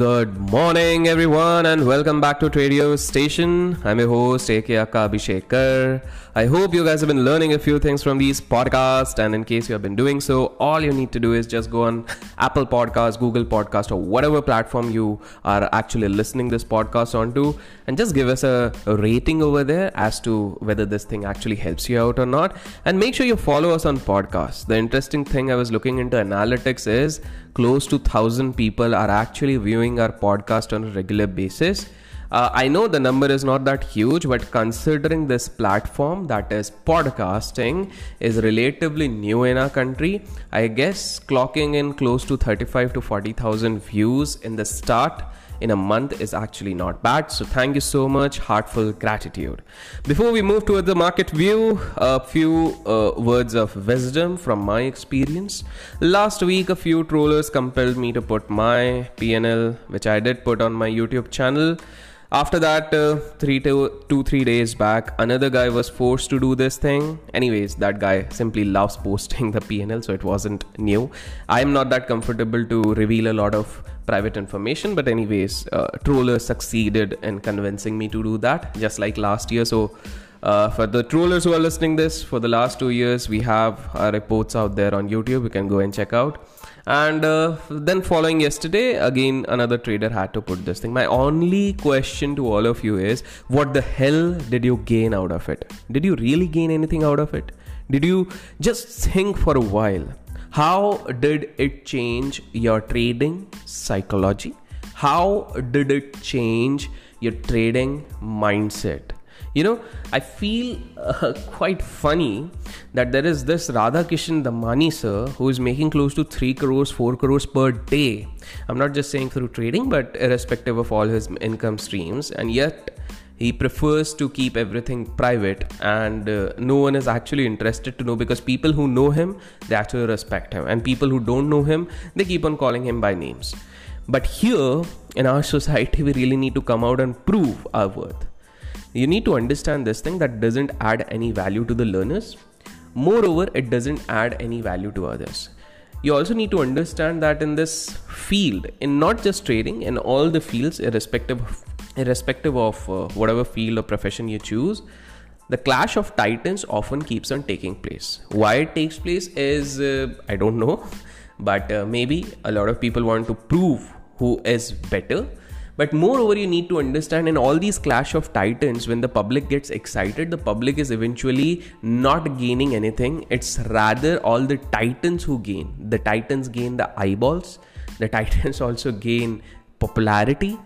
Good morning, everyone, and welcome back to Radio Station. I'm your host, AK Akka Abhishek Kar. I hope you guys have been learning a few things from these podcasts, and in case you have been doing so, all you need to do is just go on Apple Podcast, Google Podcast, or whatever platform you are actually listening this podcast onto, and just give us a, a rating over there as to whether this thing actually helps you out or not. And make sure you follow us on podcasts. The interesting thing I was looking into analytics is close to 1000 people are actually viewing our podcast on a regular basis. Uh, i know the number is not that huge but considering this platform that is podcasting is relatively new in our country i guess clocking in close to 35 to 40000 views in the start in a month is actually not bad. So thank you so much. Heartful gratitude. Before we move toward the market view, a few uh, words of wisdom from my experience. Last week, a few trollers compelled me to put my PNL, which I did put on my YouTube channel. After that, uh, three to two, three days back, another guy was forced to do this thing. Anyways, that guy simply loves posting the PNL, so it wasn't new. I'm not that comfortable to reveal a lot of private information but anyways uh, troller succeeded in convincing me to do that just like last year. So uh, for the trollers who are listening this for the last two years we have our reports out there on youtube. You can go and check out. And uh, then following yesterday again another trader had to put this thing. My only question to all of you is what the hell did you gain out of it? Did you really gain anything out of it? Did you just think for a while how did it change your trading psychology? How did it change your trading mindset? You know, I feel uh, quite funny that there is this Radhakishan Damani sir who is making close to 3 crores, 4 crores per day. I'm not just saying through trading, but irrespective of all his income streams, and yet he prefers to keep everything private and uh, no one is actually interested to know because people who know him they actually respect him. And people who don't know him they keep on calling him by names. But here in our society we really need to come out and prove our worth. You need to understand this thing that doesn't add any value to the learners. Moreover it doesn't add any value to others. You also need to understand that in this field in not just trading in all the fields irrespective of irrespective of uh, whatever field or profession you choose the clash of titans often keeps on taking place. Why it takes place is uh, i don't know but uh, maybe a lot of people want to prove who is better. But moreover you need to understand in all these clash of titans when the public gets excited the public is eventually not gaining anything. It's rather all the titans who gain. The titans gain the eyeballs. The titans also gain popularity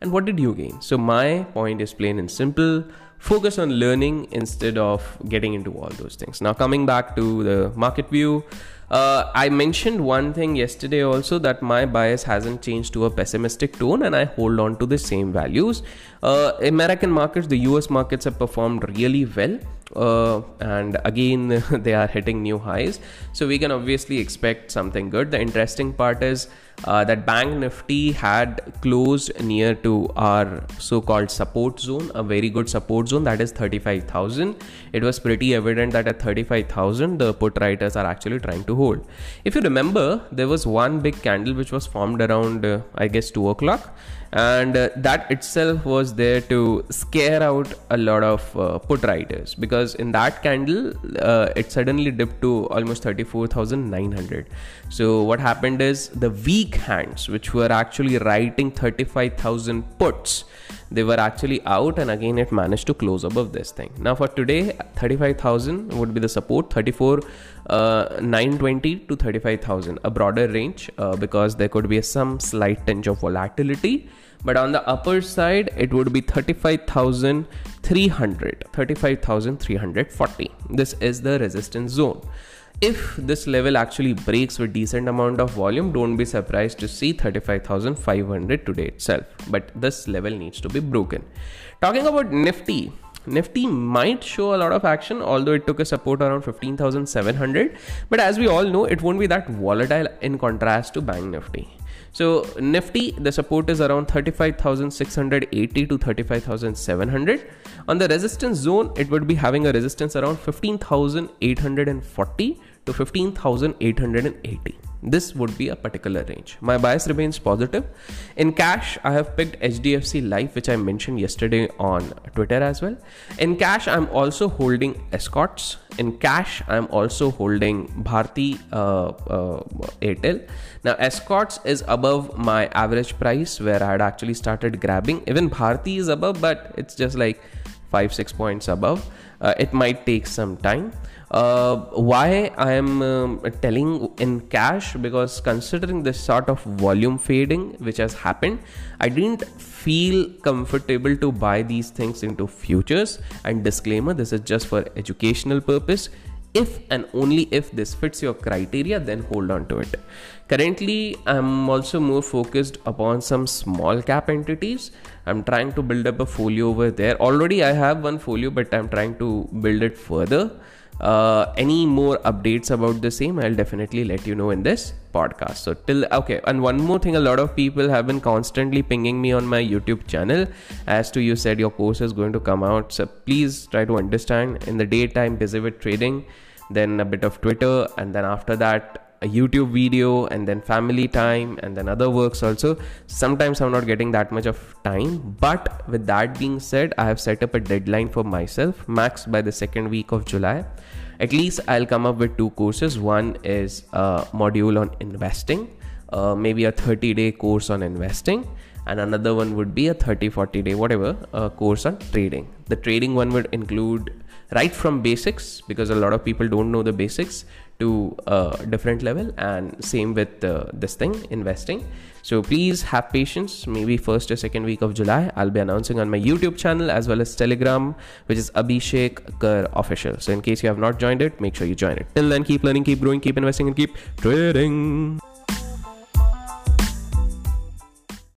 and what did you gain? So, my point is plain and simple focus on learning instead of getting into all those things. Now, coming back to the market view, uh, I mentioned one thing yesterday also that my bias hasn't changed to a pessimistic tone and I hold on to the same values. Uh, American markets, the US markets have performed really well. Uh, and again they are hitting new highs. So we can obviously expect something good. The interesting part is uh, that bank nifty had closed near to our so-called support zone a very good support zone that is 35000 it was pretty evident that at 35000 the put writers are actually trying to hold. If you remember there was one big candle which was formed around uh, i guess 2 o'clock and uh, that itself was there to scare out a lot of uh, put writers. Because in that candle uh, it suddenly dipped to almost 34900 so what happened is the weak hands which were actually writing 35000 puts they were actually out and again it managed to close above this thing. Now for today 35000 would be the support 34 uh, 920 to 35000 a broader range uh, because there could be some slight tinge of volatility but on the upper side it would be 35300 35340 this is the resistance zone. If this level actually breaks with decent amount of volume don't be surprised to see 35500 today itself. But this level needs to be broken. Talking about nifty Nifty might show a lot of action, although it took a support around 15,700. But as we all know, it won't be that volatile in contrast to Bank Nifty. So Nifty, the support is around 35,680 to 35,700. On the resistance zone, it would be having a resistance around 15,840 to 15,880 This would be a particular range. My bias remains positive. In cash, I have picked HDFC Life, which I mentioned yesterday on Twitter as well. In cash, I'm also holding Escorts. In cash, I'm also holding Bharti uh, uh, Airtel. Now, Escorts is above my average price where I had actually started grabbing. Even Bharti is above, but it's just like five, six points above. Uh, it might take some time. Uh, why I am um, telling in cash because considering this sort of volume fading which has happened, I didn't feel comfortable to buy these things into futures. And disclaimer: this is just for educational purpose. If and only if this fits your criteria, then hold on to it. Currently, I'm also more focused upon some small cap entities. I'm trying to build up a folio over there. Already, I have one folio, but I'm trying to build it further uh, any more updates about the same? I'll definitely let you know in this podcast. So till okay and one more thing a lot of people have been constantly pinging me on my youtube channel. As to you said your course is going to come out. So please try to understand. In the daytime busy with trading then a bit of twitter and then after that a YouTube video and then family time and then other works also. Sometimes I'm not getting that much of time. But with that being said, I have set up a deadline for myself, max by the second week of July. At least I'll come up with two courses. One is a module on investing, uh, maybe a 30 day course on investing and another one would be a 30 40 day whatever uh, course on trading the trading one would include right from basics because a lot of people don't know the basics to a different level and same with uh, this thing investing. So please have patience. Maybe first or second week of july i'll be announcing on my youtube channel as well as telegram which is abhishek kar official. So in case you have not joined it make sure you join it. Till then keep learning keep growing keep investing and keep trading